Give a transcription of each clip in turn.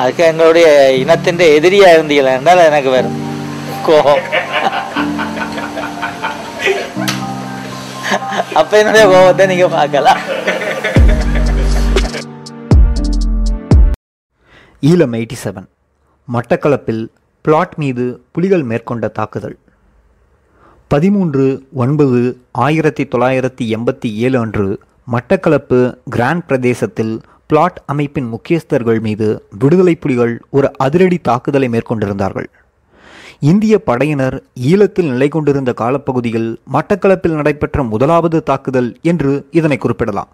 அதுக்கு எங்களுடைய இனத்தின் எதிரியா இருந்தீங்களா என்றால் எனக்கு வரும் கோபம். அப்ப என்னுடைய கோபத்தை நீங்க பார்க்கலாம். ஈழம் எயிட்டி செவன் மட்டக்களப்பில் பிளாட் மீது புலிகள் மேற்கொண்ட தாக்குதல். பதிமூன்று ஒன்பது ஆயிரத்தி தொள்ளாயிரத்தி எண்பத்தி ஏழு அன்று மட்டக்களப்பு கிராண்ட் பிரதேசத்தில் பிளாட் அமைப்பின் முக்கியஸ்தர்கள் மீது விடுதலை புலிகள் ஒரு அதிரடி தாக்குதலை மேற்கொண்டிருந்தார்கள். இந்திய படையினர் ஈழத்தில் நிலை கொண்டிருந்த காலப்பகுதியில் மட்டக்களப்பில் நடைபெற்ற முதலாவது தாக்குதல் என்று இதனை குறிப்பிடலாம்.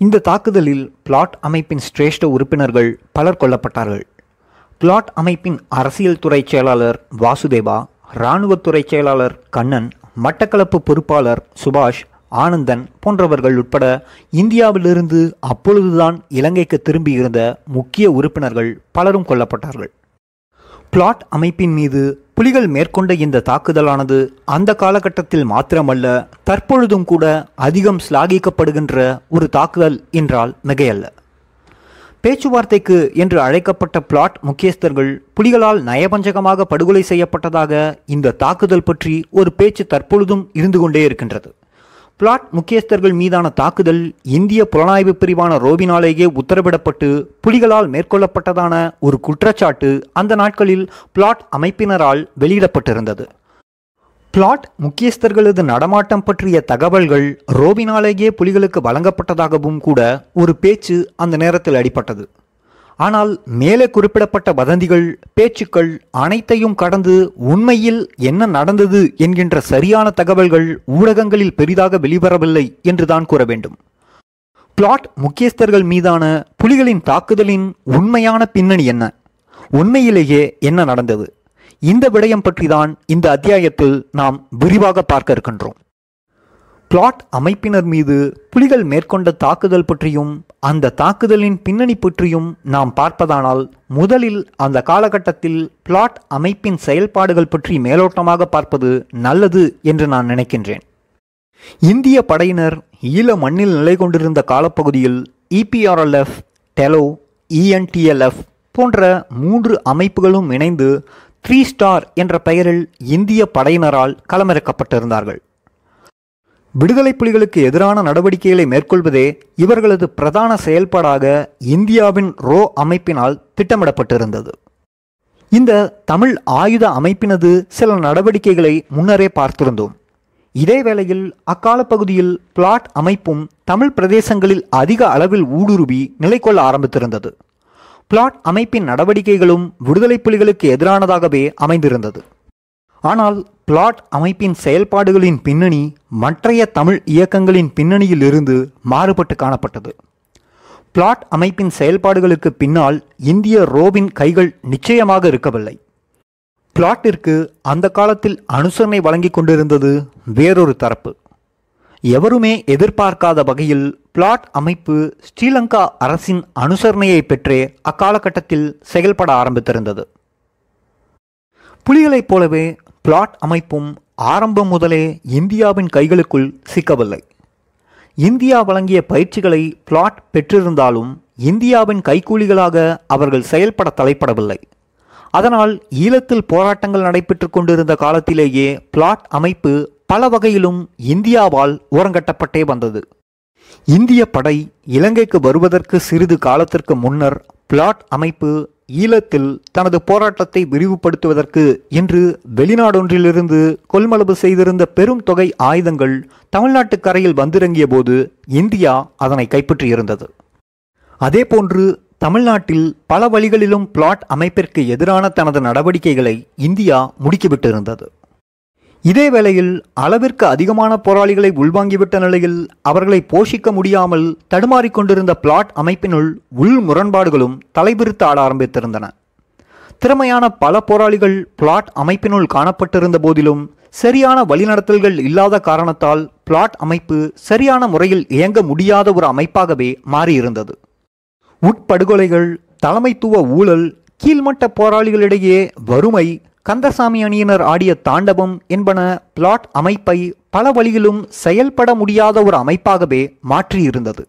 இந்த தாக்குதலில் பிளாட் அமைப்பின் சிரேஷ்ட உறுப்பினர்கள் பலர் கொல்லப்பட்டார்கள். பிளாட் அமைப்பின் அரசியல் துறை செயலாளர் வாசுதேவா இராணுவத்துறை செயலாளர் கண்ணன் மட்டக்களப்பு பொறுப்பாளர் சுபாஷ் ஆனந்தன் போன்றவர்கள் உட்பட இந்தியாவிலிருந்து அப்பொழுதுதான் இலங்கைக்கு திரும்பியிருந்த முக்கிய உறுப்பினர்கள் பலரும் கொல்லப்பட்டார்கள். பிளாட் அமைப்பின் மீது புலிகள் மேற்கொண்ட இந்த தாக்குதலானது அந்த காலகட்டத்தில் மாத்திரமல்ல தற்பொழுதும் கூட அதிகம் சிலாகிக்கப்படுகின்ற ஒரு தாக்குதல் என்றால் மிகையல்ல. பேச்சுவார்த்தைக்கு என்று அழைக்கப்பட்ட பிளாட் முக்கியஸ்தர்கள் புலிகளால் நயபஞ்சகமாக படுகொலை செய்யப்பட்டதாக இந்த தாக்குதல் பற்றி ஒரு பேச்சு தற்பொழுதும் இருந்து கொண்டே இருக்கின்றது. பிளாட் முக்கியஸ்தர்கள் மீதான தாக்குதல் இந்திய புலனாய்வு பிரிவான ரோபினாலேயே உத்தரவிடப்பட்டு புலிகளால் மேற்கொள்ளப்பட்டதான ஒரு குற்றச்சாட்டு அந்த நாட்களில் பிளாட் அமைப்பினரால் வெளியிடப்பட்டிருந்தது. பிளாட் முக்கியஸ்தர்களது நடமாட்டம் பற்றிய தகவல்கள் ரோபினாலேயே புலிகளுக்கு வழங்கப்பட்டதாகவும் கூட ஒரு பேச்சு அந்த நேரத்தில் அடிபட்டது. ஆனால் மேலே குறிப்பிடப்பட்ட வதந்திகள் பேச்சுக்கள் அனைத்தையும் கடந்து உண்மையில் என்ன நடந்தது என்கின்ற சரியான தகவல்கள் ஊடகங்களில் பெரிதாக வெளிவரவில்லை என்றுதான் கூற வேண்டும். பிளாட் முக்கியஸ்தர்கள் மீதான புலிகளின் தாக்குதலின் உண்மையான பின்னணி என்ன? உண்மையிலேயே என்ன நடந்தது? இந்த விடயம் பற்றி தான் இந்த அத்தியாயத்தில் நாம் விரிவாக பார்க்க இருக்கின்றோம். பிளாட் அமைப்பினர் மீது புலிகள் மேற்கொண்ட தாக்குதல் பற்றியும் அந்த தாக்குதலின் பின்னணி பற்றியும் நாம் பார்ப்பதானால் முதலில் அந்த காலகட்டத்தில் பிளாட் அமைப்பின் செயல்பாடுகள் பற்றி மேலோட்டமாக பார்ப்பது நல்லது என்று நான் நினைக்கின்றேன். இந்திய படையினர் ஈழ மண்ணில் நிலை கொண்டிருந்த காலப்பகுதியில் இபிஆர்எல்எஃப் டெலோ இஎன்டிஎல்எஃப் போன்ற மூன்று அமைப்புகளும் இணைந்து த்ரீ ஸ்டார் என்ற பெயரில் இந்திய படையினரால் களமிறக்கப்பட்டிருந்தார்கள். விடுதலை புலிகளுக்கு எதிரான நடவடிக்கைகளை மேற்கொள்வதே இவர்களது பிரதான செயல்பாடாக இந்தியாவின் ரோ அமைப்பினால் திட்டமிடப்பட்டிருந்தது. இந்த தமிழ் ஆயுத அமைப்பினது சில நடவடிக்கைகளை முன்னரே பார்த்திருந்தோம். இதே வேளையில் அக்கால பகுதியில் பிளாட் அமைப்பும் தமிழ் பிரதேசங்களில் அதிக அளவில் ஊடுருவி நிலை கொள்ள ஆரம்பித்திருந்தது. பிளாட் அமைப்பின் நடவடிக்கைகளும் விடுதலை புலிகளுக்கு எதிரானதாகவே அமைந்திருந்தது. ஆனால் பிளாட் அமைப்பின் செயல்பாடுகளின் பின்னணி மற்றைய தமிழ் இயக்கங்களின் பின்னணியில் இருந்து மாறுபட்டு காணப்பட்டது. பிளாட் அமைப்பின் செயல்பாடுகளுக்கு பின்னால் இந்திய ரோவின் கைகள் நிச்சயமாக இருக்கவில்லை. பிளாட்டிற்கு அந்த காலத்தில் அனுசரணை வழங்கிக் கொண்டிருந்தது வேறொரு தரப்பு. எவருமே எதிர்பார்க்காத வகையில் பிளாட் அமைப்பு ஸ்ரீலங்கா அரசின் அனுசரணையை பெற்றே அக்காலகட்டத்தில் செயல்பட ஆரம்பித்திருந்தது. புலிகளைப் போலவே பிளாட் அமைப்பும் ஆரம்பம் முதலே இந்தியாவின் கைகளுக்குள் சிக்கவில்லை. இந்தியா வழங்கிய பயிற்சிகளை பிளாட் பெற்றிருந்தாலும் இந்தியாவின் கைக்கூலிகளாக அவர்கள் செயல்பட தலைப்படவில்லை. அதனால் ஈழத்தில் போராட்டங்கள் நடைபெற்று கொண்டிருந்த காலத்திலேயே பிளாட் அமைப்பு பல வகையிலும் இந்தியாவால் ஓரங்கட்டப்பட்டே வந்தது. இந்திய படை இலங்கைக்கு வருவதற்கு சிறிது காலத்திற்கு முன்னர் பிளாட் அமைப்பு ஈழத்தில் தனது போராட்டத்தை விரிவுபடுத்துவதற்கு என்று வெளிநாடொன்றிலிருந்து கொள்மளவு செய்திருந்த பெரும் தொகை ஆயுதங்கள் தமிழ்நாட்டு கரையில் வந்திறங்கிய போது இந்தியா அதனை கைப்பற்றியிருந்தது. அதேபோன்று தமிழ்நாட்டில் பல வழிகளிலும் பிளாட் அமைப்பிற்கு எதிரான தனது நடவடிக்கைகளை இந்தியா முடுக்கிவிட்டிருந்தது. இதே வேளையில் அளவிற்கு அதிகமான போராளிகளை உள்வாங்கிவிட்ட நிலையில் அவர்களை போஷிக்க முடியாமல் தடுமாறிக்கொண்டிருந்த பிளாட் அமைப்பினுள் உள் முரண்பாடுகளும் தலைவிரித்து ஆட ஆரம்பித்திருந்தன. திறமையான பல போராளிகள் பிளாட் அமைப்பினுள் காணப்பட்டிருந்த போதிலும் சரியான வழிநடத்தல்கள் இல்லாத காரணத்தால் பிளாட் அமைப்பு சரியான முறையில் இயங்க முடியாத ஒரு அமைப்பாகவே மாறியிருந்தது. உட்படுகொலைகள் தலைமைத்துவ ஊழல் கீழ்மட்ட போராளிகளிடையே வறுமை கந்தசாமி அணியினர் ஆடிய தாண்டவம் என்பன பிளாட் அமைப்பை பல வழியிலும் செயல்பட முடியாத ஒரு அமைப்பாகவே மாற்றியிருந்தது.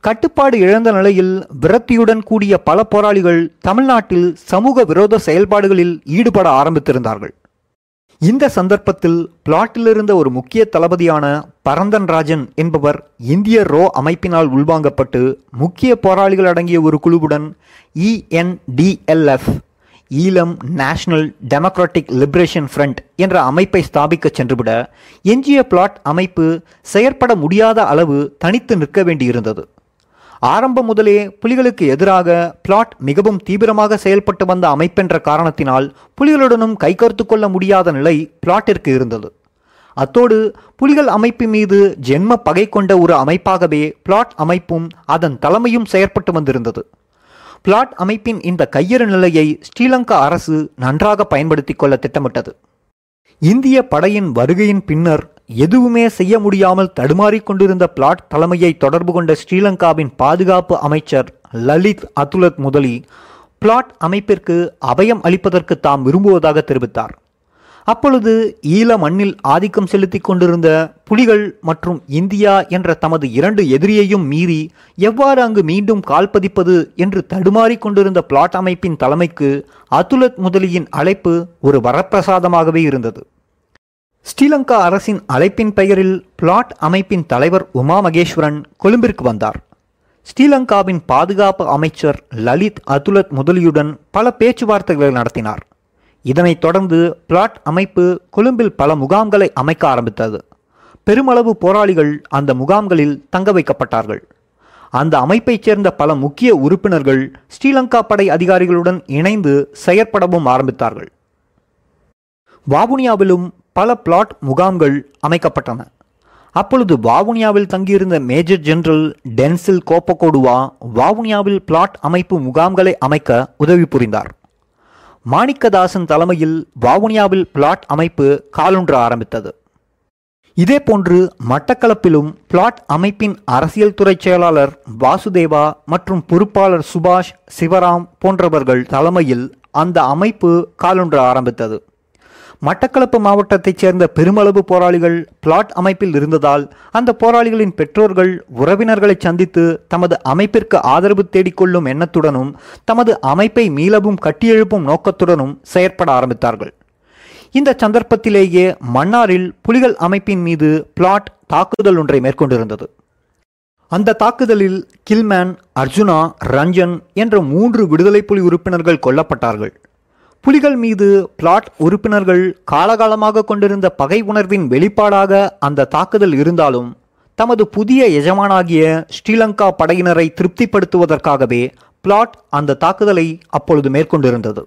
கட்டுப்பாடு இழந்த நிலையில் விரக்தியுடன் கூடிய பல போராளிகள் தமிழ்நாட்டில் சமூக விரோத செயல்பாடுகளில் ஈடுபட ஆரம்பித்திருந்தார்கள். இந்த சந்தர்ப்பத்தில் பிளாட்டில் இருந்த ஒரு முக்கிய தளபதியான பரந்தன் ராஜன் என்பவர் இந்திய ரோ அமைப்பினால் உள்வாங்கப்பட்டு முக்கிய போராளிகள் அடங்கிய ஒரு குழுவுடன் ENDLF Eelam national democratic liberation front என்ற அமைப்பை ஸ்தாபிக்க சென்றுவிட எஞ்சிய பிளாட் அமைப்பு செயற்பட முடியாத அளவு தனித்து நிற்க வேண்டியிருந்தது. ஆரம்பம் முதலே புலிகளுக்கு எதிராக பிளாட் மிகவும் தீவிரமாக செயல்பட்டு வந்த அமைப்பென்ற காரணத்தினால் புலிகளுடனும் கைகோர்த்து கொள்ள முடியாத நிலை பிளாட்டிற்கு இருந்தது. அத்தோடு புலிகள் அமைப்பு மீது ஜென்ம பகை கொண்ட ஒரு அமைப்பாகவே பிளாட் அமைப்பும் அதன் தலைமையும் செயற்பட்டு வந்திருந்தது. பிளாட் அமைப்பின் இந்த கையறு நிலையை ஸ்ரீலங்கா அரசு நன்றாக பயன்படுத்திக் கொள்ள திட்டமிட்டது. இந்திய படையின் வருகையின் பின்னர் எதுவுமே செய்ய முடியாமல் தடுமாறிக்கொண்டிருந்த பிளாட் தலைமையை தொடர்பு கொண்ட ஸ்ரீலங்காவின் பாதுகாப்பு அமைச்சர் லலித் அதுலத் முதலி பிளாட் அமைப்பிற்கு அபயம் அளிப்பதற்கு தாம் விரும்புவதாக தெரிவித்தார். அப்பொழுது ஈழ மண்ணில் ஆதிக்கம் செலுத்திக் கொண்டிருந்த புலிகள் மற்றும் இந்தியா என்ற தமது இரண்டு எதிரியையும் மீறி எவ்வாறு அங்கு மீண்டும் கால்பதிப்பது என்று தடுமாறிக் கொண்டிருந்த பிளாட் அமைப்பின் தலைமைக்கு அதுலத் முதலியின் அழைப்பு ஒரு வரப்பிரசாதமாகவே இருந்தது. ஸ்ரீலங்கா அரசின் அழைப்பின் பெயரில் பிளாட் அமைப்பின் தலைவர் உமா மகேஸ்வரன் கொழும்பிற்கு வந்தார். ஸ்ரீலங்காவின் பாதுகாப்பு அமைச்சர் லலித் அதுலத் முதலியுடன் பல பேச்சுவார்த்தைகளை நடத்தினார். இதனைத் தொடர்ந்து பிளாட் அமைப்பு கொழும்பில் பல முகாம்களை அமைக்க ஆரம்பித்தது. பெருமளவு போராளிகள் அந்த முகாம்களில் தங்க வைக்கப்பட்டார்கள். அந்த அமைப்பைச் சேர்ந்த பல முக்கிய உறுப்பினர்கள் ஸ்ரீலங்கா படை அதிகாரிகளுடன் இணைந்து செயற்படவும் ஆரம்பித்தார்கள். வாவுனியாவிலும் பல பிளாட் முகாம்கள் அமைக்கப்பட்டன. அப்பொழுது வாவுனியாவில் தங்கியிருந்த மேஜர் ஜெனரல் டென்சில் கோப்பகோடுவா வாவுனியாவில் பிளாட் அமைப்பு முகாம்களை அமைக்க உதவி புரிந்தார். மாணிக்கதாசன் தலைமையில் வவுனியாவில் பிளாட் அமைப்பு காலொன்று ஆரம்பித்தது. இதேபோன்று மட்டக்களப்பிலும் பிளாட் அமைப்பின் அரசியல் துறை செயலாளர் வாசுதேவா மற்றும் பொறுப்பாளர் சுபாஷ் சிவராம் போன்றவர்கள் தலைமையில் அந்த அமைப்பு காலொன்று ஆரம்பித்தது. மட்டக்களப்பு மாவட்டத்தைச் சேர்ந்த பெருமளவு போராளிகள் பிளாட் அமைப்பில் இருந்ததால் அந்த போராளிகளின் பெற்றோர்கள் உறவினர்களை சந்தித்து தமது அமைப்பிற்கு ஆதரவு தேடிக்கொள்ளும் எண்ணத்துடனும் தமது அமைப்பை மீளவும் கட்டியெழுப்பும் நோக்கத்துடனும் செயற்பட ஆரம்பித்தார்கள். இந்த சந்தர்ப்பத்திலேயே மன்னாரில் புலிகள் அமைப்பின் மீது பிளாட் தாக்குதல் ஒன்றை மேற்கொண்டிருந்தது. அந்த தாக்குதலில் கில்மேன் அர்ஜுனா ரஞ்சன் என்ற மூன்று விடுதலை புலி உறுப்பினர்கள் கொல்லப்பட்டார்கள். புலிகள் மீது பிளாட் உறுப்பினர்கள் காலகாலமாக கொண்டிருந்த பகை உணர்வின் வெளிப்பாடாக அந்த தாக்குதல் இருந்தாலும் தமது புதிய எஜமானாகிய ஸ்ரீலங்கா படையினரை திருப்திப்படுத்துவதற்காகவே பிளாட் அந்த தாக்குதலை அப்பொழுது மேற்கொண்டிருந்தது.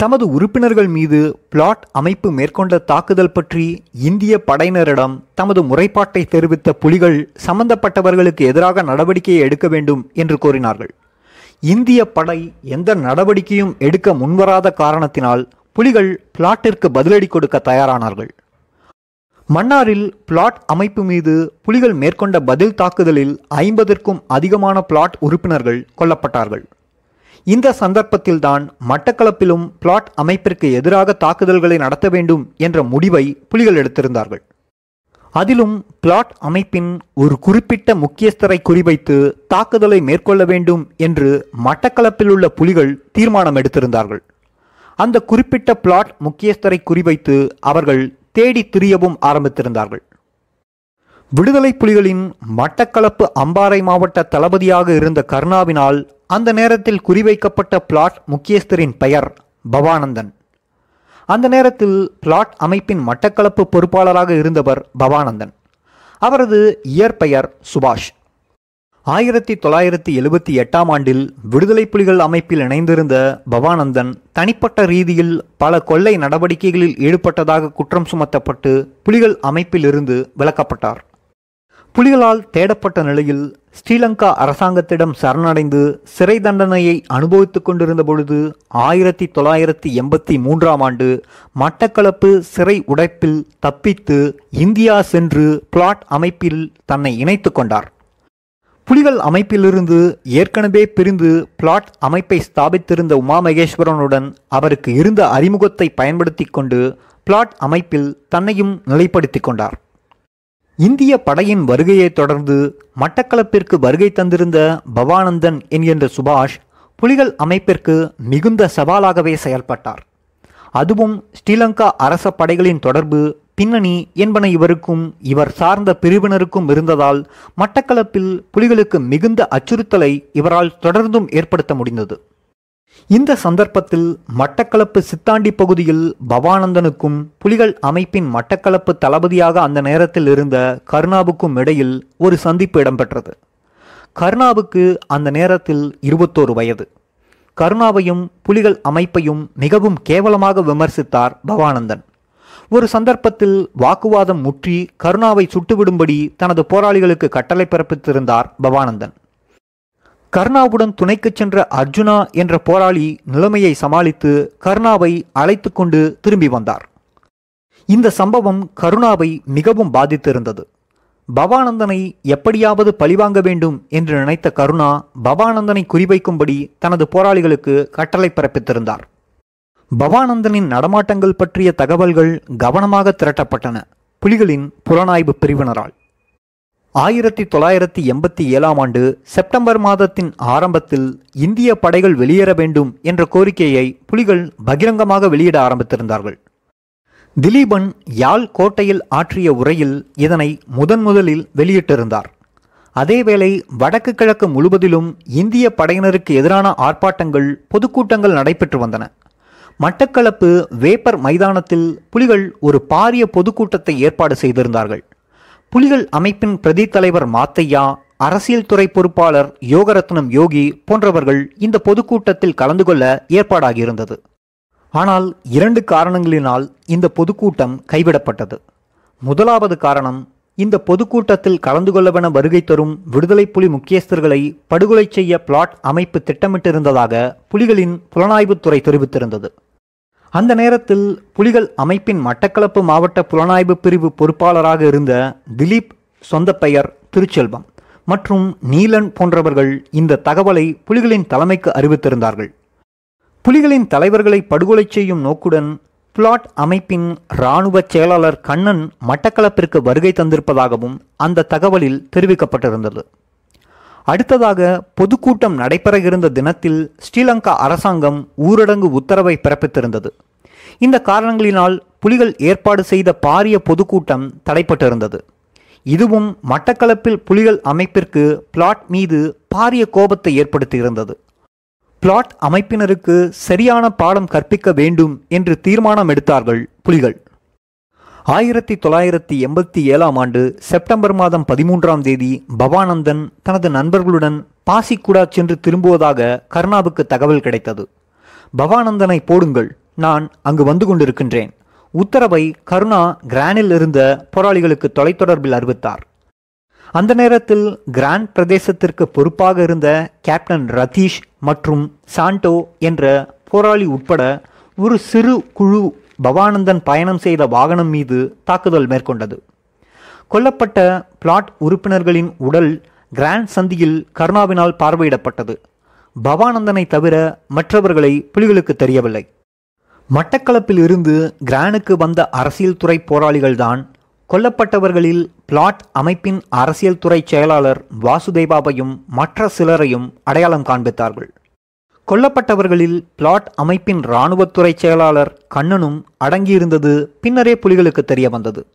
தமது உறுப்பினர்கள் மீது பிளாட் அமைப்பு மேற்கொண்ட தாக்குதல் பற்றி இந்திய படையினரிடம் தமது முறைப்பாட்டை தெரிவித்த புலிகள் சம்பந்தப்பட்டவர்களுக்கு எதிராக நடவடிக்கையை எடுக்க வேண்டும் என்று கோரினார்கள். இந்திய படை எந்த நடவடிக்கையும் எடுக்க முன்வராத காரணத்தினால் புலிகள் பிளாட்டிற்கு பதிலடி கொடுக்க தயாரானார்கள். மன்னாரில் பிளாட் அமைப்பு மீது புலிகள் மேற்கொண்ட பதில் தாக்குதலில் ஐம்பதற்கும் அதிகமான பிளாட் உறுப்பினர்கள் கொல்லப்பட்டார்கள். இந்த சந்தர்ப்பத்தில்தான் மட்டக்களப்பிலும் பிளாட் அமைப்பிற்கு எதிராக தாக்குதல்களை நடத்த வேண்டும் என்ற முடிவை புலிகள் எடுத்திருந்தார்கள். அதிலும் பிளாட் அமைப்பின் ஒரு குறிப்பிட்ட முக்கியஸ்தரை குறிவைத்து தாக்குதலை மேற்கொள்ள வேண்டும் என்று மட்டக்களப்பில் உள்ள புலிகள் தீர்மானம் எடுத்திருந்தார்கள். அந்த குறிப்பிட்ட பிளாட் முக்கியஸ்தரை குறிவைத்து அவர்கள் தேடி திரியவும் ஆரம்பித்திருந்தார்கள். விடுதலை புலிகளின் மட்டக்களப்பு அம்பாறை மாவட்ட தளபதியாக இருந்த கருணாவினால் அந்த நேரத்தில் குறிவைக்கப்பட்ட பிளாட் முக்கியஸ்தரின் பெயர் பவானந்தன். அந்த நேரத்தில் பிளாட் அமைப்பின் மட்டக்களப்பு பொறுப்பாளராக இருந்தவர் பவானந்தன். அவரது இயற்பெயர் சுபாஷ். ஆயிரத்தி தொள்ளாயிரத்தி எழுபத்தி எட்டாம் ஆண்டில் விடுதலை புலிகள் அமைப்பில் இணைந்திருந்த பவானந்தன் தனிப்பட்ட ரீதியில் பல கொள்ளை நடவடிக்கைகளில் ஈடுபட்டதாக குற்றம் சுமத்தப்பட்டு புலிகள் அமைப்பில் இருந்து விலக்கப்பட்டார். புலிகளால் தேடப்பட்ட நிலையில் ஸ்ரீலங்கா அரசாங்கத்திடம் சரணடைந்து சிறை தண்டனையை அனுபவித்துக் கொண்டிருந்த பொழுது ஆயிரத்தி தொள்ளாயிரத்தி எண்பத்தி மூன்றாம் ஆண்டு மட்டக்களப்பு சிறை உடைப்பில் தப்பித்து இந்தியா சென்று பிளாட் அமைப்பில் தன்னை இணைத்து கொண்டார். புலிகள் அமைப்பிலிருந்து ஏற்கனவே பிரிந்து பிளாட் அமைப்பை ஸ்தாபித்திருந்த உமா மகேஸ்வரனுடன் அவருக்கு இருந்த அறிமுகத்தை பயன்படுத்தி கொண்டு பிளாட் அமைப்பில் தன்னையும் நிலைப்படுத்திக் கொண்டார். இந்திய படையின் வருகையைத் தொடர்ந்து மட்டக்களப்பிற்கு வருகை தந்திருந்த பவானந்தன் என்கின்ற சுபாஷ் புலிகள் அமைப்பிற்கு மிகுந்த சவாலாகவே செயல்பட்டார். அதுவும் ஸ்ரீலங்கா அரச படைகளின் தொடர்பு பின்னணி என்பன இவருக்கும் இவர் சார்ந்த பிரிவினருக்கும் இருந்ததால் மட்டக்களப்பில் புலிகளுக்கு மிகுந்த அச்சுறுத்தலை இவரால் தொடர்ந்தும் ஏற்படுத்த முடிந்தது. இந்த சந்தர்ப்பத்தில் மட்டக்களப்பு சித்தாண்டி பகுதியில் பவானந்தனுக்கும் புலிகள் அமைப்பின் மட்டக்களப்பு தளபதியாக அந்த நேரத்தில் இருந்த கருணாவுக்கும் இடையில் ஒரு சந்திப்பு இடம்பெற்றது. கருணாவுக்கு அந்த நேரத்தில் இருபத்தோரு வயது. கருணாவையும் புலிகள் அமைப்பையும் மிகவும் கேவலமாக விமர்சித்தார் பவானந்தன். ஒரு சந்தர்ப்பத்தில் வாக்குவாதம் முற்றி கருணாவை சுட்டுவிடும்படி தனது போராளிகளுக்கு கட்டளை பிறப்பித்திருந்தார் பவானந்தன். கர்ணாவுடன் துணைக்குச் சென்ற அர்ஜுனா என்ற போராளி நிலைமையை சமாளித்து கர்ணாவை அழைத்து கொண்டு திரும்பி வந்தார். இந்த சம்பவம் கருணாவை மிகவும் பாதித்திருந்தது. பவானந்தனை எப்படியாவது பழிவாங்க வேண்டும் என்று நினைத்த கருணா பவானந்தனை குறிவைக்கும்படி தனது போராளிகளுக்கு கட்டளை பிறப்பித்திருந்தார். பவானந்தனின் நடமாட்டங்கள் பற்றிய தகவல்கள் கவனமாக திரட்டப்பட்டன. புலிகளின் புலனாய்வு பிரிவினரால். ஆயிரத்தி தொள்ளாயிரத்தி எண்பத்தி ஏழாம் ஆண்டு செப்டம்பர் மாதத்தின் ஆரம்பத்தில் இந்திய படைகள் வெளியேற வேண்டும் என்ற கோரிக்கையை புலிகள் பகிரங்கமாக வெளியிட ஆரம்பித்திருந்தார்கள். திலீபன் யாழ் கோட்டையில் ஆற்றிய உரையில் இதனை முதன் முதலில் வெளியிட்டிருந்தார். அதேவேளை வடக்கு கிழக்கு முழுவதிலும் இந்திய படையினருக்கு எதிரான ஆர்ப்பாட்டங்கள் பொதுக்கூட்டங்கள் நடைபெற்று வந்தன. மட்டக்களப்பு வேப்பர் மைதானத்தில் புலிகள் ஒரு பாரிய பொதுக்கூட்டத்தை ஏற்பாடு செய்திருந்தார்கள். புலிகள் அமைப்பின் பிரதி தலைவர் மாத்தையா அரசியல் துறை பொறுப்பாளர் யோகரத்னம் யோகி போன்றவர்கள் இந்த பொதுக்கூட்டத்தில் கலந்து கொள்ள ஏற்பாடாகியிருந்தது. ஆனால் இரண்டு காரணங்களினால் இந்த பொதுக்கூட்டம் கைவிடப்பட்டது. முதலாவது காரணம் இந்த பொதுக்கூட்டத்தில் கலந்து கொள்ளவென வருகை தரும் விடுதலை புலி முக்கியஸ்தர்களை படுகொலை செய்ய பிளாட் அமைப்பு திட்டமிட்டிருந்ததாக புலிகளின் புலனாய்வுத்துறை தெரிவித்திருந்தது. அந்த நேரத்தில் புலிகள் அமைப்பின் மட்டக்களப்பு மாவட்ட புலனாய்வு பிரிவு பொறுப்பாளராக இருந்த திலீப் சொந்த பெயர் திருச்செல்வம் மற்றும் நீலன் போன்றவர்கள் இந்த தகவலை புலிகளின் தலைமைக்கு அறிவித்திருந்தார்கள். புலிகளின் தலைவர்களை படுகொலை செய்யும் நோக்குடன் பிளாட் அமைப்பின் இராணுவ செயலாளர் கண்ணன் மட்டக்களப்பிற்கு வருகை தந்திருப்பதாகவும் அந்த தகவலில் தெரிவிக்கப்பட்டிருந்தது. அடுத்ததாக பொதுக்கூட்டம் நடைபெற இருந்த தினத்தில் ஸ்ரீலங்கா அரசாங்கம் ஊரடங்கு உத்தரவை பிறப்பித்திருந்தது. இந்த காரணங்களினால் புலிகள் ஏற்பாடு செய்த பாரிய பொதுக்கூட்டம் தடைப்பட்டிருந்தது. இதுவும் மட்டக்களப்பில் புலிகள் அமைப்பிற்கு பிளாட் மீது பாரிய கோபத்தை ஏற்படுத்தியிருந்தது. பிளாட் அமைப்பினருக்கு சரியான பாடம் கற்பிக்க வேண்டும் என்று தீர்மானம் எடுத்தார்கள் புலிகள். ஆயிரத்தி தொள்ளாயிரத்தி எண்பத்தி ஏழாம் ஆண்டு செப்டம்பர் மாதம் பதிமூன்றாம் தேதி பவானந்தன் தனது நண்பர்களுடன் பாசிக்குடா சென்று திரும்புவதாக கர்ணாவுக்கு தகவல் கிடைத்தது. பவானந்தனை போடுங்கள் நான் அங்கு வந்து கொண்டிருக்கின்றேன். உத்தரவை கருணா கிரானில் இருந்த போராளிகளுக்கு தொலைத்தொடர்பில் அறிவித்தார். அந்த நேரத்தில் கிராண்ட் பிரதேசத்திற்கு பொறுப்பாக இருந்த கேப்டன் ரதீஷ் மற்றும் சாண்டோ என்ற போராளி உட்பட ஒரு சிறு குழு பவானந்தன் பயணம் செய்த வாகனம் மீது தாக்குதல் மேற்கொண்டது. கொல்லப்பட்ட பிளாட் உறுப்பினர்களின் உடல் கிராண்ட் சந்தியில் கருணாவினால் பார்வையிடப்பட்டது. பவானந்தனை தவிர மற்றவர்களை புலிகளுக்கு தெரியவில்லை. மட்டக்களப்பில் இருந்து கிரானுக்கு வந்த அரசியல் துறை போராளிகள்தான் கொல்லப்பட்டவர்களில் பிளாட் அமைப்பின் அரசியல் துறை செயலாளர் வாசுதேவாவையும் மற்ற சிலரையும் அடையாளம் காண்பித்தார்கள். கொல்லப்பட்டவர்களில் பிளாட் அமைப்பின் இராணுவத்துறை செயலாளர் கண்ணனும் அடங்கியிருந்தது பின்னரே புலிகளுக்கு தெரிய வந்தது.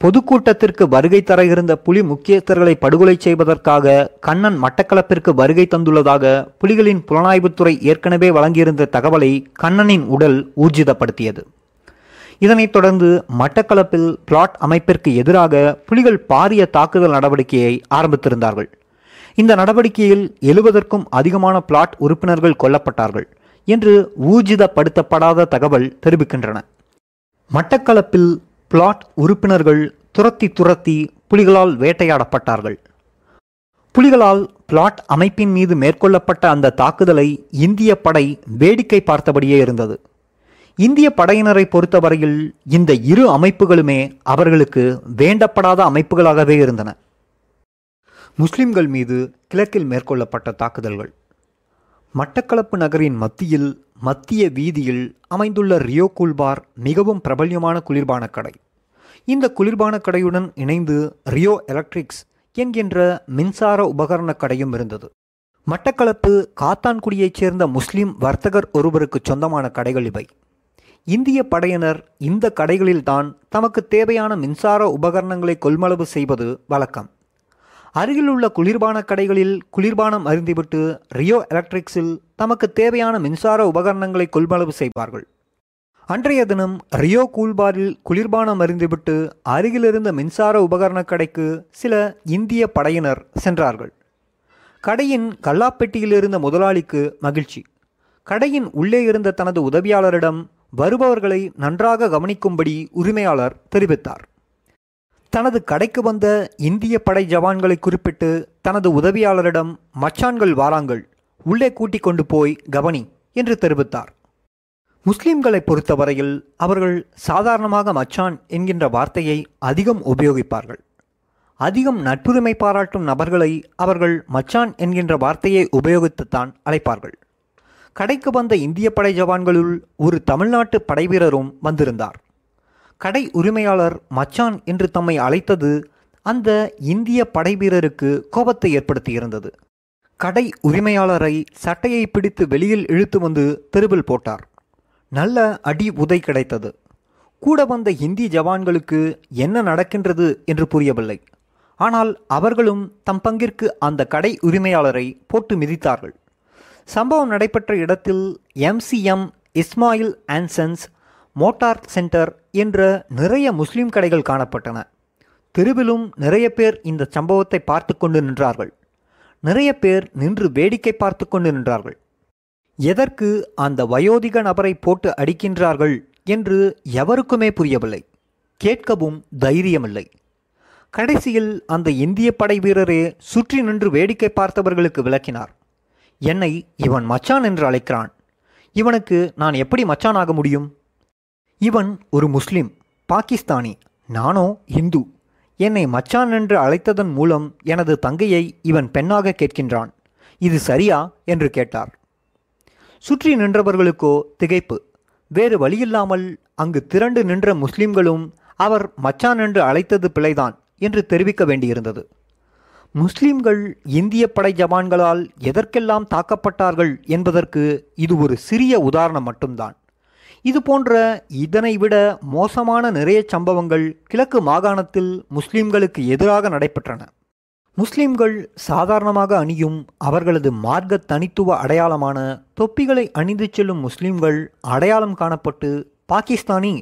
பொதுக்கூட்டத்திற்கு வருகை தர இருந்த புலி முக்கியஸ்தர்களை படுகொலை செய்வதற்காக கண்ணன் மட்டக்களப்பிற்கு வருகை தந்துள்ளதாக புலிகளின் புலனாய்வுத்துறை ஏற்கனவே வழங்கியிருந்த தகவலை கண்ணனின் உடல் ஊர்ஜிதப்படுத்தியது. இதனைத் தொடர்ந்து மட்டக்களப்பில் பிளாட் அமைப்பிற்கு எதிராக புலிகள் பாரிய தாக்குதல் நடவடிக்கையை ஆரம்பித்திருந்தார்கள். இந்த நடவடிக்கையில் எழுபதற்கும் அதிகமான பிளாட் உறுப்பினர்கள் கொல்லப்பட்டார்கள் என்று ஊர்ஜிதப்படுத்தப்படாத தகவல் தெரிவிக்கின்றன. மட்டக்களப்பில் பிளாட் உறுப்பினர்கள் துரத்தி துரத்தி புலிகளால் வேட்டையாடப்பட்டார்கள். புலிகளால் பிளாட் அமைப்பின் மீது மேற்கொள்ளப்பட்ட அந்த தாக்குதலை இந்திய படை வேடிக்கை பார்த்தபடியே இருந்தது. இந்திய படையினரை பொறுத்தவரையில் இந்த இரு அமைப்புகளுமே அவர்களுக்கு வேண்டப்படாத அமைப்புகளாகவே இருந்தன. முஸ்லிம்கள் மீது கிழக்கில் மேற்கொள்ளப்பட்ட தாக்குதல்கள். மட்டக்களப்பு நகரின் மத்தியில் மத்திய வீதியில் அமைந்துள்ள ரியோ கூல்பார் மிகவும் பிரபல்யமான குளிர்பான கடை. இந்த குளிர்பான கடையுடன் இணைந்து ரியோ எலக்ட்ரிக்ஸ் என்கின்ற மின்சார உபகரண கடையும் இருந்தது. மட்டக்களப்பு காத்தான்குடியைச் சேர்ந்த முஸ்லிம் வர்த்தகர் ஒருவருக்கு சொந்தமான கடைகள் இவை. இந்திய படையினர் இந்த கடைகளில்தான் தமக்கு தேவையான மின்சார உபகரணங்களை கொள்மளவு செய்வது வழக்கம். அருகிலுள்ள குளிர்பான கடைகளில் குளிர்பானம் அருந்திவிட்டு ரியோ எலக்ட்ரிக்ஸில் தமக்கு தேவையான மின்சார உபகரணங்களை கொள்மளவு செய்வார்கள். அன்றைய தினம் ரியோ கூல்பாரில் குளிர்பானம் அருந்திவிட்டு அருகிலிருந்த மின்சார உபகரண கடைக்கு சில இந்திய படையினர் சென்றார்கள். கடையின் கல்லாப்பெட்டியில் இருந்த முதலாளிக்கு மகிழ்ச்சி. கடையின் உள்ளே இருந்த தனது உதவியாளரிடம் வருபவர்களை நன்றாக கவனிக்கும்படி உரிமையாளர் தெரிவித்தார். தனது கடைக்கு வந்த இந்திய படை ஜவான்களை குறிப்பிட்டு தனது உதவியாளரிடம் மச்சான்கள் வாராங்கள் உள்ளே கூட்டிக் கொண்டு போய் கவனி என்று தெரிவித்தார். முஸ்லிம்களை பொறுத்தவரையில் அவர்கள் சாதாரணமாக மச்சான் என்கின்ற வார்த்தையை அதிகம் உபயோகிப்பார்கள். அதிகம் நட்புரிமை பாராட்டும் நபர்களை அவர்கள் மச்சான் என்கின்ற வார்த்தையை உபயோகித்துத்தான் அழைப்பார்கள். கடைக்கு வந்த இந்திய படை ஜவான்களுள் ஒரு தமிழ்நாட்டு படைவீரரும் வந்திருந்தார். கடை உரிமையாளர் மச்சான் என்று தம்மை அழைத்தது அந்த இந்திய படைவீரருக்கு கோபத்தை ஏற்படுத்தியிருந்தது. கடை உரிமையாளரை சட்டையை பிடித்து வெளியில் இழுத்து வந்து தெருவில் போட்டார். நல்ல அடி உதை கிடைத்தது. கூட வந்த இந்தி ஜவான்களுக்கு என்ன நடக்கின்றது என்று புரியவில்லை. ஆனால் அவர்களும் தம் பங்கிற்கு அந்த கடை உரிமையாளரை போட்டு மிதித்தார்கள். சம்பவம் நடைபெற்ற இடத்தில் MCM Ismail and sons motor centre என்ற நிறைய முஸ்லீம் கடைகள் காணப்பட்டன. தெருவிலும் நிறைய பேர் இந்த சம்பவத்தை பார்த்து கொண்டு நின்றார்கள். நிறைய பேர் நின்று வேடிக்கை பார்த்து கொண்டு நின்றார்கள். எதற்கு அந்த வயோதிக நபரை போட்டு அடிக்கின்றார்கள் என்று எவருக்குமே புரியவில்லை. கேட்கவும் தைரியமில்லை. கடைசியில் அந்த இந்திய படை வீரரே சுற்றி நின்று வேடிக்கை பார்த்தவர்களுக்கு விளக்கினார். என்னை இவன் மச்சான் என்று அழைக்கிறான். இவனுக்கு நான் எப்படி மச்சான் ஆக முடியும்? இவன் ஒரு முஸ்லிம் பாகிஸ்தானி நானோ இந்து. என்னை மச்சான் என்று அழைத்ததன் மூலம் எனது தங்கையை இவன் பெண்ணாக கேட்கின்றான். இது சரியா? என்று கேட்டார். சுற்றி நின்றவர்களுக்கோ திகைப்பு. வேறு வழியில்லாமல் அங்கு திரண்டு நின்ற முஸ்லிம்களும் அவர் மச்சான் என்று அழைத்தது பிழைதான் என்று தெரிவிக்க வேண்டியிருந்தது. முஸ்லிம்கள் இந்திய படை ஜவான்களால் எதற்கெல்லாம் தாக்கப்பட்டார்கள் என்பதற்கு இது ஒரு சிறிய உதாரணம் மட்டும்தான். இது போன்ற இதனை விட மோசமான நிறைய சம்பவங்கள் கிழக்கு மாகாணத்தில் முஸ்லிம்களுக்கு எதிராக நடைபெற்றன. முஸ்லிம்கள் சாதாரணமாக அணியும் அவர்களது மார்க்க தனித்துவ அடையாளமான தொப்பிகளை அணிந்து செல்லும் முஸ்லிம்கள் அடையாளம் காணப்பட்டு பாகிஸ்தானி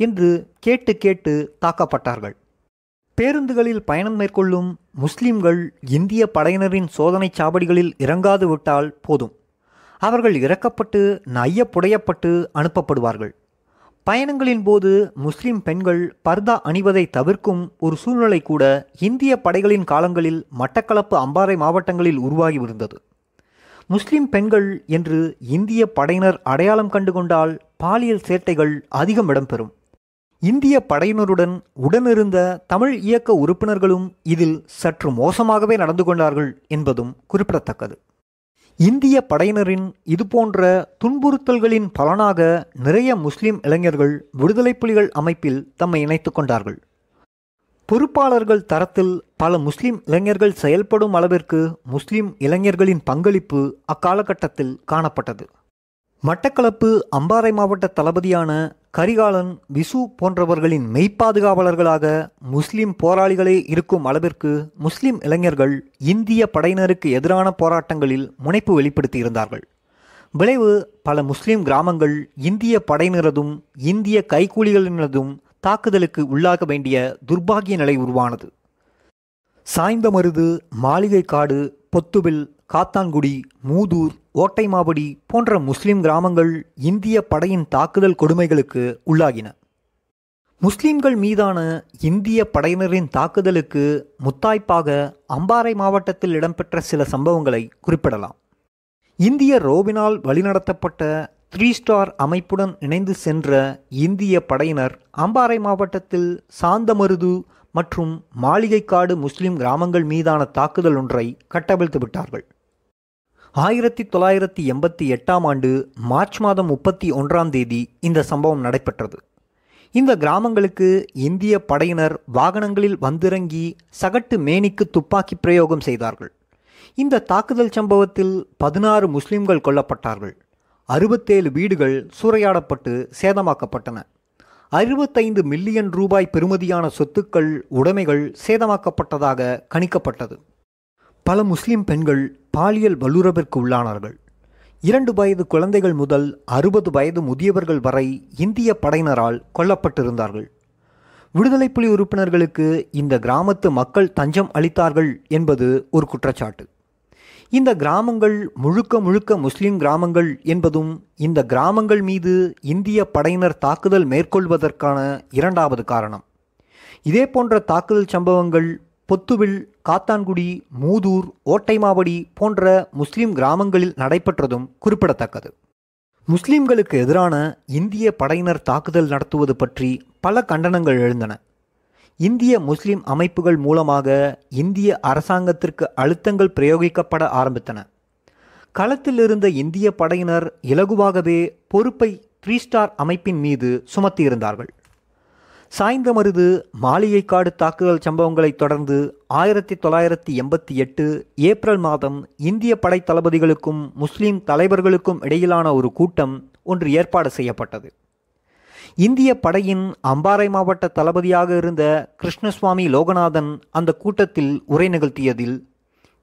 என்று கேட்டு கேட்டு தாக்கப்பட்டார்கள். பேருந்துகளில் பயணம் மேற்கொள்ளும் முஸ்லிம்கள் இந்திய படையினரின் சோதனைச் சாவடிகளில் இறங்காது விட்டால் போதும். அவர்கள் இறக்கப்பட்டு நையப்புடையப்பட்டு அனுப்பப்படுவார்கள். பயணங்களின் போது முஸ்லிம் பெண்கள் பர்தா அணிவதை தவிர்க்கும் ஒரு சூழ்நிலை கூட இந்திய படைகளின் காலங்களில் மட்டக்களப்பு அம்பாறை மாவட்டங்களில் உருவாகியிருந்தது முஸ்லிம் பெண்கள் என்று இந்திய படையினர் அடையாளம் கண்டுகொண்டால் பாலியல் சேட்டைகள் அதிகம் இடம்பெறும். இந்திய படையினருடன் உடனிருந்த தமிழ் இயக்க உறுப்பினர்களும் இதில் சற்று மோசமாகவே நடந்து கொண்டார்கள் என்பதும் குறிப்பிடத்தக்கது. இந்திய படையினரின் இதுபோன்ற துன்புறுத்தல்களின் பலனாக நிறைய முஸ்லிம் இளைஞர்கள் விடுதலை புலிகள் அமைப்பில் தம்மை இணைத்து கொண்டார்கள். பொறுப்பாளர்கள் தரத்தில் பல முஸ்லிம் இளைஞர்கள் செயல்படும் அளவிற்கு முஸ்லிம் இளைஞர்களின் பங்களிப்பு அக்காலகட்டத்தில் காணப்பட்டது. மட்டக்களப்பு அம்பாறை மாவட்ட தளபதியான கரிகாலன் விசு போன்றவர்களின் மெய்ப்பாதுகாவலர்களாக முஸ்லிம் போராளிகளே இருக்கும் அளவிற்கு முஸ்லிம் இளைஞர்கள் இந்திய படையினருக்கு எதிரான போராட்டங்களில் முனைப்பு வெளிப்படுத்தியிருந்தார்கள். விளைவு பல முஸ்லிம் கிராமங்கள் இந்திய படையினரதும் இந்திய கைக்கூலிகளினதும் தாக்குதலுக்கு உள்ளாக வேண்டிய துர்பாகிய நிலை உருவானது. சாய்ந்தமருது மாளிகைக்காடு பொத்துவில் காத்தான்குடி மூதூர் ஓட்டைமாபடி போன்ற முஸ்லிம் கிராமங்கள் இந்திய படையின் தாக்குதல் கொடுமைகளுக்கு உள்ளாகின. முஸ்லிம்கள் மீதான இந்திய படையினரின் தாக்குதலுக்கு முத்தாய்ப்பாக அம்பாறை மாவட்டத்தில் இடம்பெற்ற சில சம்பவங்களை குறிப்பிடலாம். இந்திய ரோபினால் வழிநடத்தப்பட்ட த்ரீ ஸ்டார் அமைப்புடன் இணைந்து சென்ற இந்திய படையினர் அம்பாறை மாவட்டத்தில் சாந்தமருது மற்றும் மாளிகைக்காடு முஸ்லிம் கிராமங்கள் மீதான தாக்குதல் ஒன்றை கட்டவிழ்த்து விட்டார்கள் ஆயிரத்தி தொள்ளாயிரத்தி எண்பத்தி எட்டாம் ஆண்டு மார்ச் மாதம் முப்பத்தி ஒன்றாம் தேதி இந்த சம்பவம் நடைபெற்றது. இந்த கிராமங்களுக்கு இந்திய படையினர் வாகனங்களில் வந்திறங்கி சகட்டு மேனிக்கு துப்பாக்கி பிரயோகம் செய்தார்கள். இந்த தாக்குதல் சம்பவத்தில் பதினாறு முஸ்லிம்கள் கொல்லப்பட்டார்கள். அறுபத்தேழு வீடுகள் சூறையாடப்பட்டு சேதமாக்கப்பட்டன. அறுபத்தைந்து மில்லியன் ரூபாய் பெறுமதியான சொத்துக்கள் உடைமைகள் சேதமாக்கப்பட்டதாக கணிக்கப்பட்டது. பல முஸ்லிம் பெண்கள் பாலியல் வல்லுறவிற்கு உள்ளானார்கள். இரண்டு வயது குழந்தைகள் முதல் அறுபது வயது முதியவர்கள் வரை இந்திய படையினரால் கொல்லப்பட்டிருந்தார்கள். விடுதலை புலி உறுப்பினர்களுக்கு இந்த கிராமத்து மக்கள் தஞ்சம் அளித்தார்கள் என்பது ஒரு குற்றச்சாட்டு. இந்த கிராமங்கள் முழுக்க முழுக்க முஸ்லிம் கிராமங்கள் என்பதும் இந்த கிராமங்கள் மீது இந்திய படையினர் தாக்குதல் மேற்கொள்வதற்கான இரண்டாவது காரணம். இதே போன்ற தாக்குதல் சம்பவங்கள் பொத்துவில் காத்தான்குடி மூதூர் ஓட்டைமாவடி போன்ற முஸ்லிம் கிராமங்களில் நடைபெற்றதும் குறிப்பிடத்தக்கது. முஸ்லிம்களுக்கு எதிரான இந்திய படையினர் தாக்குதல் நடத்துவது பற்றி பல கண்டனங்கள் எழுந்தன. இந்திய முஸ்லிம் அமைப்புகள் மூலமாக இந்திய அரசாங்கத்திற்கு அழுத்தங்கள் பிரயோகிக்கப்பட ஆரம்பித்தன. களத்தில் இருந்த இந்திய படையினர் இலகுவாகவே பொறுப்பை த்ரீ ஸ்டார் அமைப்பின் மீது சுமத்தியிருந்தார்கள். சாய்ந்தமருது மாளிகைக்காடு தாக்குதல் சம்பவங்களைத் தொடர்ந்து ஆயிரத்தி தொள்ளாயிரத்தி எண்பத்தி எட்டு ஏப்ரல் மாதம் இந்திய படை தளபதிகளுக்கும் முஸ்லீம் தலைவர்களுக்கும் இடையிலான ஒரு கூட்டம் ஒன்று ஏற்பாடு செய்யப்பட்டது. இந்திய படையின் அம்பாறை மாவட்ட தளபதியாக இருந்த கிருஷ்ணசுவாமி லோகநாதன் அந்த கூட்டத்தில் உரை நிகழ்த்தியதில்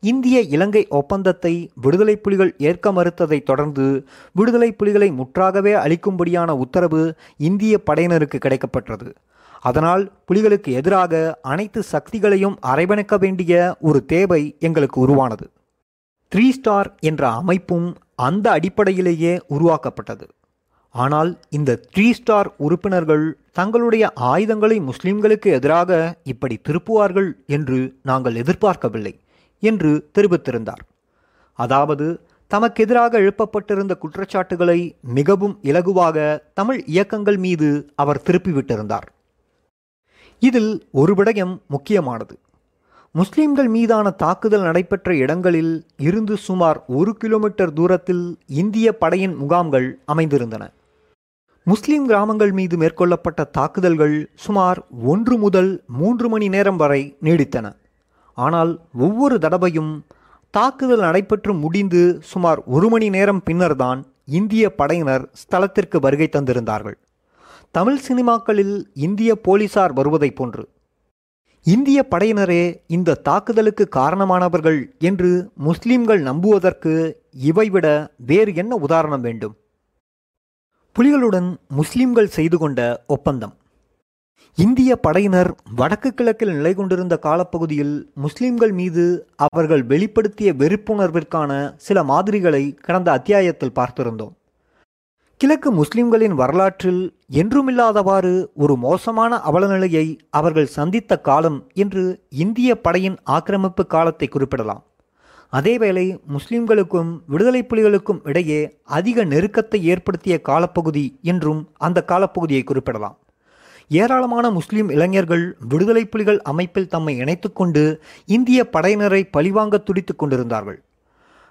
இந்திய இலங்கை ஒப்பந்தத்தை விடுதலை புலிகள் ஏற்க மறுத்ததைத் தொடர்ந்து விடுதலை புலிகளை முற்றாகவே அளிக்கும்படியான உத்தரவு இந்திய படையினருக்கு கிடைக்கப்பட்டது அதனால் புலிகளுக்கு எதிராக அனைத்து சக்திகளையும் அரவணைக்க வேண்டிய ஒரு தேவை எங்களுக்கு உருவானது. த்ரீ ஸ்டார் என்ற அமைப்பும் அந்த அடிப்படையிலேயே உருவாக்கப்பட்டது. ஆனால் இந்த த்ரீ ஸ்டார் உறுப்பினர்கள் தங்களுடைய ஆயுதங்களை முஸ்லிம்களுக்கு எதிராக இப்படி திருப்புவார்கள் என்று நாங்கள் எதிர்பார்க்கவில்லை என்று தெரிவித்திருந்தார். அதாவது தமக்கு எதிராக எழுப்பப்பட்டிருந்த குற்றச்சாட்டுகளை மிகவும் இலகுவாக தமிழ் இயக்கங்கள் மீது அவர் திருப்பிவிட்டிருந்தார். இதில் ஒரு விடயம் முக்கியமானது. முஸ்லிம்கள் மீதான தாக்குதல் நடைபெற்ற இடங்களில் இருந்து சுமார் ஒரு கிலோமீட்டர் தூரத்தில் இந்திய படையின் முகாம்கள் அமைந்திருந்தன. முஸ்லிம் கிராமங்கள் மீது மேற்கொள்ளப்பட்ட தாக்குதல்கள் சுமார் ஒன்று முதல் மூன்று மணி நேரம் வரை நீடித்தன. ஆனால் ஒவ்வொரு தடவையும் தாக்குதல் நடைபெற்று முடிந்து சுமார் ஒரு மணி நேரம் பின்னர்தான் இந்திய படையினர் ஸ்தலத்திற்கு வருகை தந்திருந்தார்கள். தமிழ் சினிமாக்களில் இந்திய போலீசார் வருவதைப் போன்று. இந்திய படையினரே இந்த தாக்குதலுக்கு காரணமானவர்கள் என்று முஸ்லிம்கள் நம்புவதற்கு இவைவிட வேறு என்ன உதாரணம் வேண்டும்? புலிகளுடன் முஸ்லிம்கள் செய்து கொண்ட ஒப்பந்தம். இந்திய படையினர் வடக்கு கிழக்கில் நிலை கொண்டிருந்த காலப்பகுதியில் முஸ்லிம்கள் மீது அவர்கள் வெளிப்படுத்திய வெறுப்புணர்விற்கான சில மாதிரிகளை கடந்த அத்தியாயத்தில் பார்த்திருந்தோம். கிழக்கு முஸ்லிம்களின் வரலாற்றில் என்றுமில்லாதவாறு ஒரு மோசமான அவலநிலையை அவர்கள் சந்தித்த காலம் என்று இந்திய படையின் ஆக்கிரமிப்பு காலத்தை குறிப்பிடலாம். அதேவேளை முஸ்லிம்களுக்கும் விடுதலை புலிகளுக்கும் இடையே அதிக நெருக்கத்தை ஏற்படுத்திய காலப்பகுதி என்றும் அந்த காலப்பகுதியை குறிப்பிடலாம். ஏராளமான முஸ்லிம் இளைஞர்கள் விடுதலை புலிகள் அமைப்பில் தம்மை இணைத்துக்கொண்டு இந்திய படையினரை பழிவாங்க துடித்துக் கொண்டிருந்தார்கள்.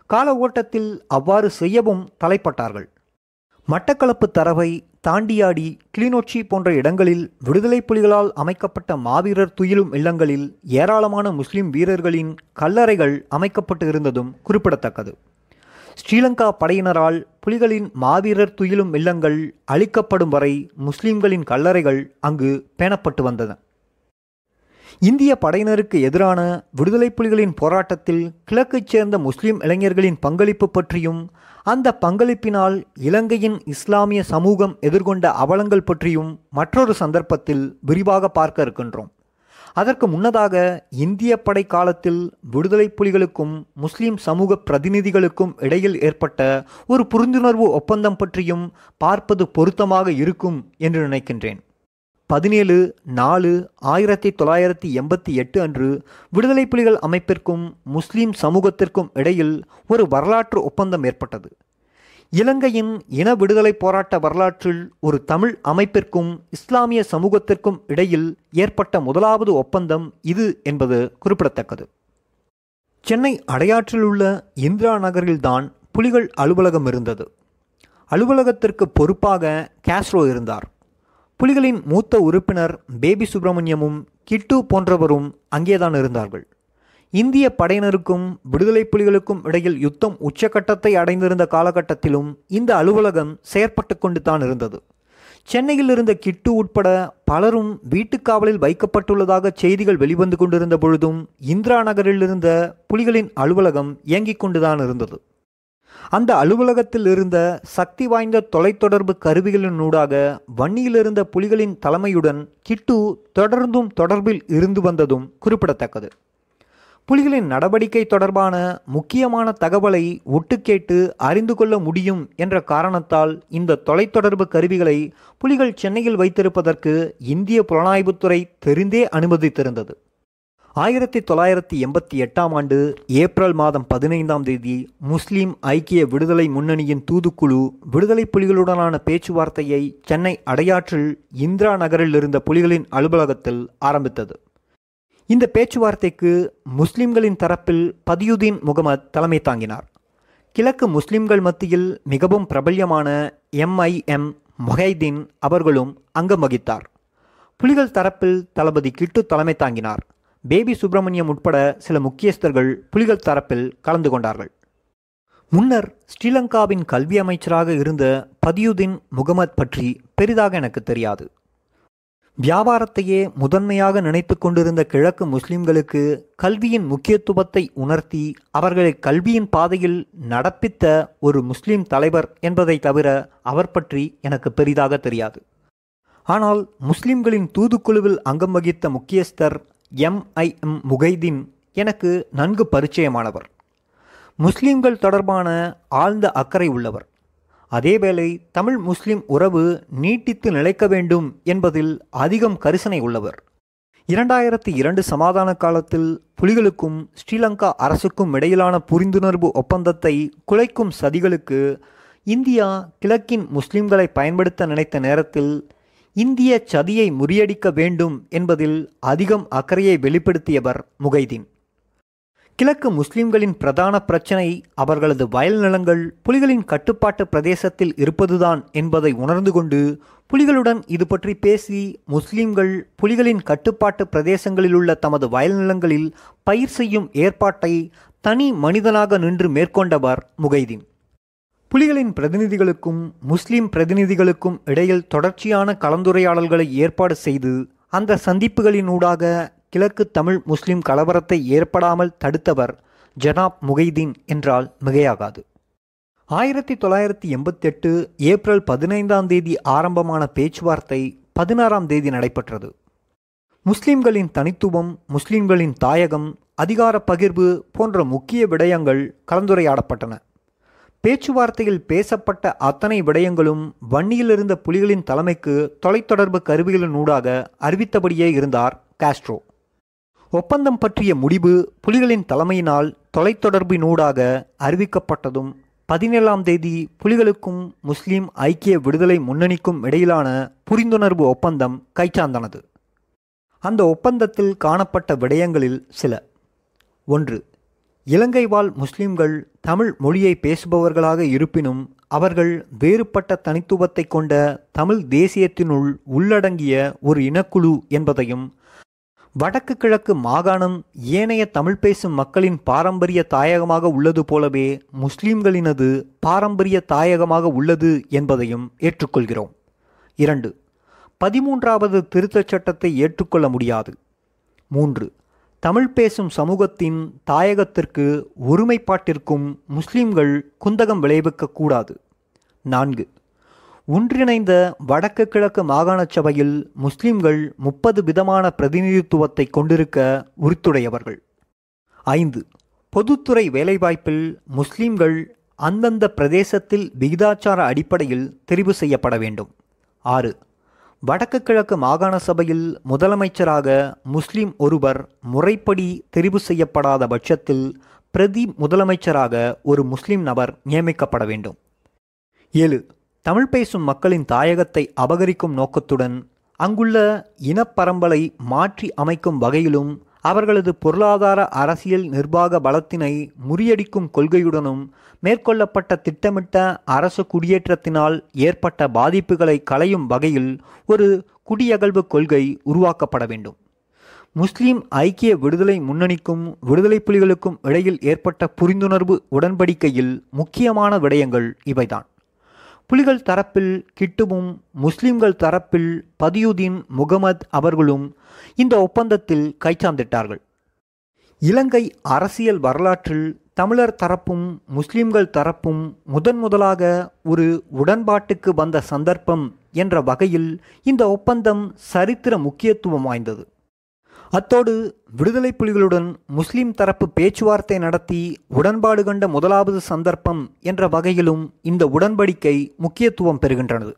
கால ஓட்டத்தில் அவ்வாறு செய்யவும் தலைப்பட்டார்கள். மட்டக்களப்பு தரவை தாண்டியாடி கிளிநொச்சி போன்ற இடங்களில் விடுதலை புலிகளால் அமைக்கப்பட்ட மாவீரர் துயிலும் இல்லங்களில் ஏராளமான முஸ்லிம் வீரர்களின் கல்லறைகள் அமைக்கப்பட்டு இருந்ததும் குறிப்பிடத்தக்கது. ஸ்ரீலங்கா படையினரால் புலிகளின் மாவீரர் துயிலும் இல்லங்கள் அழிக்கப்படும் வரை முஸ்லிம்களின் கல்லறைகள் அங்கு பேணப்பட்டு வந்தன. இந்திய படையினருக்கு எதிரான விடுதலை புலிகளின் போராட்டத்தில் கிழக்கைச் சேர்ந்த முஸ்லிம் இளைஞர்களின் பங்களிப்பு பற்றியும் அந்த பங்களிப்பினால் இலங்கையின் இஸ்லாமிய சமூகம் எதிர்கொண்ட அவலங்கள் பற்றியும் மற்றொரு சந்தர்ப்பத்தில் விரிவாக பார்க்க இருக்கின்றோம். அதற்கு முன்னதாக இந்திய படை காலத்தில் விடுதலை புலிகளுக்கும் முஸ்லிம் சமூக பிரதிநிதிகளுக்கும் இடையில் ஏற்பட்ட ஒரு புரிந்துணர்வு ஒப்பந்தம் பற்றியும் பார்ப்பது பொருத்தமாக இருக்கும் என்று நினைக்கின்றேன். பதினேழு நாலு ஆயிரத்தி தொள்ளாயிரத்தி எண்பத்தி எட்டு அன்று விடுதலை புலிகள் அமைப்பிற்கும் முஸ்லீம் சமூகத்திற்கும் இடையில் ஒரு வரலாற்று ஒப்பந்தம் ஏற்பட்டது. இலங்கையின் இன விடுதலை போராட்ட வரலாற்றில் ஒரு தமிழ் அமைப்பிற்கும் இஸ்லாமிய சமூகத்திற்கும் இடையில் ஏற்பட்ட முதலாவது ஒப்பந்தம் இது என்பது குறிப்பிடத்தக்கது. சென்னை அடையாற்றில் உள்ள இந்திரா நகரில்தான் புலிகள் அலுவலகம் இருந்தது. அலுவலகத்திற்கு பொறுப்பாக கேஸ்ட்ரோ இருந்தார். புலிகளின் மூத்த உறுப்பினர் பேபி சுப்பிரமணியமும் கிட்டு போன்றவரும் அங்கேதான் இருந்தார்கள். இந்திய படையினருக்கும் விடுதலை புலிகளுக்கும் இடையில் யுத்தம் உச்சகட்டத்தை அடைந்திருந்த காலகட்டத்திலும் இந்த அலுவலகம் செயற்பட்டு கொண்டு தான் இருந்தது. சென்னையில் இருந்த கிட்டு உட்பட பலரும் வீட்டுக்காவலில் வைக்கப்பட்டுள்ளதாக செய்திகள் வெளிவந்து கொண்டிருந்த பொழுதும் இந்திரா நகரில் இருந்த புலிகளின் அலுவலகம் இயங்கிக் கொண்டுதான் இருந்தது. அந்த அலுவலகத்தில் இருந்த சக்தி வாய்ந்த தொலைத்தொடர்பு கருவிகளினூடாக வன்னியில் இருந்த புலிகளின் தலைமையுடன் கிட்டு தொடர்ந்தும் தொடர்பில் இருந்து வந்ததும் குறிப்பிடத்தக்கது. புலிகளின் நடவடிக்கை தொடர்பான முக்கியமான தகவலை ஒட்டுக்கேட்டு அறிந்து கொள்ள முடியும் என்ற காரணத்தால் இந்த தொலைத்தொடர்பு கருவிகளை புலிகள் சென்னையில் வைத்திருப்பதற்கு இந்திய புலனாய்வுத்துறை தெரிந்தே அனுமதித்திருந்தது. ஆயிரத்தி தொள்ளாயிரத்தி எண்பத்தி எட்டாம் ஆண்டு ஏப்ரல் மாதம் பதினைந்தாம் தேதி முஸ்லிம் ஐக்கிய விடுதலை முன்னணியின் தூதுக்குழு விடுதலை புலிகளுடனான பேச்சுவார்த்தையை சென்னை அடையாற்றில் இந்திரா நகரில் இருந்த புலிகளின் அலுவலகத்தில் ஆரம்பித்தது. இந்த பேச்சுவார்த்தைக்கு முஸ்லிம்களின் தரப்பில் பதியுதீன் முகமது தலைமை தாங்கினார். கிழக்கு முஸ்லிம்கள் மத்தியில் மிகவும் பிரபல்யமான எம்ஐஎம் மொஹைதீன் அவர்களும் அங்கம் வகித்தார். புலிகள் தரப்பில் தளபதி கிட்டு தலைமை தாங்கினார். பேபி சுப்பிரமணியம் உட்பட சில முக்கியஸ்தர்கள் புலிகள் தரப்பில் கலந்து கொண்டார்கள். முன்னர் ஸ்ரீலங்காவின் கல்வி அமைச்சராக இருந்த பதியுதீன் முகமது பற்றி பெரிதாக எனக்கு தெரியாது. வியாபாரத்தையே முதன்மையாக நினைத்து கொண்டிருந்த கிழக்கு முஸ்லிம்களுக்கு கல்வியின் முக்கியத்துவத்தை உணர்த்தி அவர்களை கல்வியின் பாதையில் நடப்பித்த ஒரு முஸ்லிம் தலைவர் என்பதை தவிர அவர் பற்றி எனக்கு பெரிதாக தெரியாது. ஆனால் முஸ்லிம்களின் தூதுக்குழுவில் அங்கம் வகித்த முக்கியஸ்தர் எம்ஐஎம் முகைதீன் எனக்கு நன்கு பரிச்சயமானவர். முஸ்லிம்கள் தொடர்பான ஆழ்ந்த அக்கறை உள்ளவர். அதேவேளை தமிழ் முஸ்லிம் உறவு நீட்டித்து நிலைக்க வேண்டும் என்பதில் அதிகம் கரிசனை உள்ளவர். இரண்டாயிரத்தி இரண்டு சமாதான காலத்தில் புலிகளுக்கும் ஸ்ரீலங்கா அரசுக்கும் இடையிலான புரிந்துணர்வு ஒப்பந்தத்தை குலைக்கும் சதிகளுக்கு இந்தியா கிழக்கின் முஸ்லிம்களை பயன்படுத்த நினைத்த நேரத்தில் இந்திய சதியை முறியடிக்க வேண்டும் என்பதில் அதிகம் அக்கறையை வெளிப்படுத்தியவர் முகைதீன். கிழக்கு முஸ்லிம்களின் பிரதான பிரச்சனை அவர்களது வயல் நிலங்கள் புலிகளின் கட்டுப்பாட்டு பிரதேசத்தில் இருப்பதுதான் என்பதை உணர்ந்து கொண்டு புலிகளுடன் இது பற்றி பேசி முஸ்லிம்கள் புலிகளின் கட்டுப்பாட்டு பிரதேசங்களில் உள்ள தமது வயல் நிலங்களில் பயிர் செய்யும் ஏற்பாட்டை தனி மனிதனாக நின்று மேற்கொண்டவர் முகைதீன். புலிகளின் பிரதிநிதிகளுக்கும் முஸ்லிம் பிரதிநிதிகளுக்கும் இடையில் தொடர்ச்சியான கலந்துரையாடல்களை ஏற்பாடு செய்து அந்த சந்திப்புகளினூடாக கிழக்கு தமிழ் முஸ்லிம் கலவரத்தை ஏற்படாமல் தடுத்தவர் ஜனாப் முகைதீன் என்றால் மிகையாகாது. ஆயிரத்தி தொள்ளாயிரத்தி எண்பத்தெட்டு ஏப்ரல் பதினைந்தாம் தேதி ஆரம்பமான பேச்சுவார்த்தை பதினாறாம் தேதி நடைபெற்றது. முஸ்லிம்களின் தனித்துவம் முஸ்லிம்களின் தாயகம் அதிகார பகிர்வு போன்ற முக்கிய விடயங்கள் கலந்துரையாடப்பட்டன. பேச்சுவார்த்தையில் பேசப்பட்ட அத்தனை விடயங்களும் வன்னியில் இருந்த புலிகளின் தலைமைக்கு தொலைத்தொடர்பு கருவிகளின் ஊடாக அறிவித்தபடியே இருந்தார் காஸ்ட்ரோ. ஒப்பந்தம் பற்றிய முடிவு புலிகளின் தலைமையினால் தொலைத்தொடர்பினூடாக அறிவிக்கப்பட்டதும் பதினேழாம் தேதி புலிகளுக்கும் முஸ்லிம் ஐக்கிய விடுதலை முன்னணிக்கும் இடையிலான புரிந்துணர்வு ஒப்பந்தம் கைச்சார்ந்தானது அந்த ஒப்பந்தத்தில் காணப்பட்ட விடயங்களில் சில. ஒன்று இலங்கை வாழ் முஸ்லிம்கள் தமிழ் மொழியை பேசுபவர்களாக இருப்பினும் அவர்கள் வேறுபட்ட தனித்துவத்தை கொண்ட தமிழ் தேசியத்தினுள் உள்ளடங்கிய ஒரு இனக்குழு என்பதையும் வடக்கு கிழக்கு மாகாணம் ஏனைய தமிழ் பேசும் மக்களின் பாரம்பரிய தாயகமாக உள்ளது போலவே முஸ்லிம்களினது பாரம்பரிய தாயகமாக உள்ளது என்பதையும் ஏற்றுக்கொள்கிறோம். இரண்டு பதிமூன்றாவது திருத்தச் சட்டத்தை ஏற்றுக்கொள்ள முடியாது. மூன்று தமிழ் பேசும் சமூகத்தின் தாயகத்திற்கு ஒருமைப்பாட்டிற்கும் முஸ்லிம்கள் குந்தகம் விளைவிக்கக்கூடாது நான்கு. ஒன்றிணைந்த வடக்கு கிழக்கு மாகாண சபையில் முஸ்லிம்கள் முப்பது விதமான பிரதிநிதித்துவத்தை கொண்டிருக்க உரித்துடையவர்கள் ஐந்து. பொதுத்துறை வேலைவாய்ப்பில் முஸ்லிம்கள் அந்தந்த பிரதேசத்தில் விகிதாச்சார அடிப்படையில் தெரிவு செய்யப்பட வேண்டும். ஆறு. வடக்கு கிழக்கு மாகாண சபையில் முதலமைச்சராக முஸ்லிம் ஒருவர் முறைப்படி தெரிவு செய்யப்படாத பட்சத்தில் பிரதி முதலமைச்சராக ஒரு முஸ்லிம் நபர் நியமிக்கப்பட வேண்டும். ஏழு. தமிழ் பேசும் மக்களின் தாயகத்தை அபகரிக்கும் நோக்கத்துடன் அங்குள்ள இனப்பரம்பலை மாற்றி அமைக்கும் வகையிலும் அவர்களது பொருளாதார அரசியல் நிர்வாக பலத்தினை முறியடிக்கும் கொள்கையுடனும் மேற்கொள்ளப்பட்ட திட்டமிட்ட அரசு குடியேற்றத்தினால் ஏற்பட்ட பாதிப்புகளை களையும் வகையில் ஒரு குடியகழ்வு கொள்கை உருவாக்கப்பட வேண்டும். முஸ்லிம் ஐக்கிய விடுதலை முன்னணிக்கும் விடுதலை புலிகளுக்கும் இடையில் ஏற்பட்ட புரிந்துணர்வு உடன்படிக்கையில் முக்கியமான விடயங்கள் இவைதான். புலிகள் தரப்பில் கிட்டுவும் முஸ்லிம்கள் தரப்பில் பதியுதீன் முகமது அவர்களும் இந்த ஒப்பந்தத்தில் கைச்சாந்திட்டார்கள். இலங்கை அரசியல் வரலாற்றில் தமிழர் தரப்பும் முஸ்லிம்கள் தரப்பும் முதன் முதலாக ஒரு உடன்பாட்டுக்கு வந்த சந்தர்ப்பம் என்ற வகையில் இந்த ஒப்பந்தம் சரித்திர முக்கியத்துவம் வாய்ந்தது. அத்தோடு விடுதலை புலிகளுடன் முஸ்லிம் தரப்பு பேச்சுவார்த்தை நடத்தி உடன்பாடு கண்ட முதலாவது சந்தர்ப்பம் என்ற வகையிலும் இந்த உடன்படிக்கை முக்கியத்துவம் பெறுகின்றது.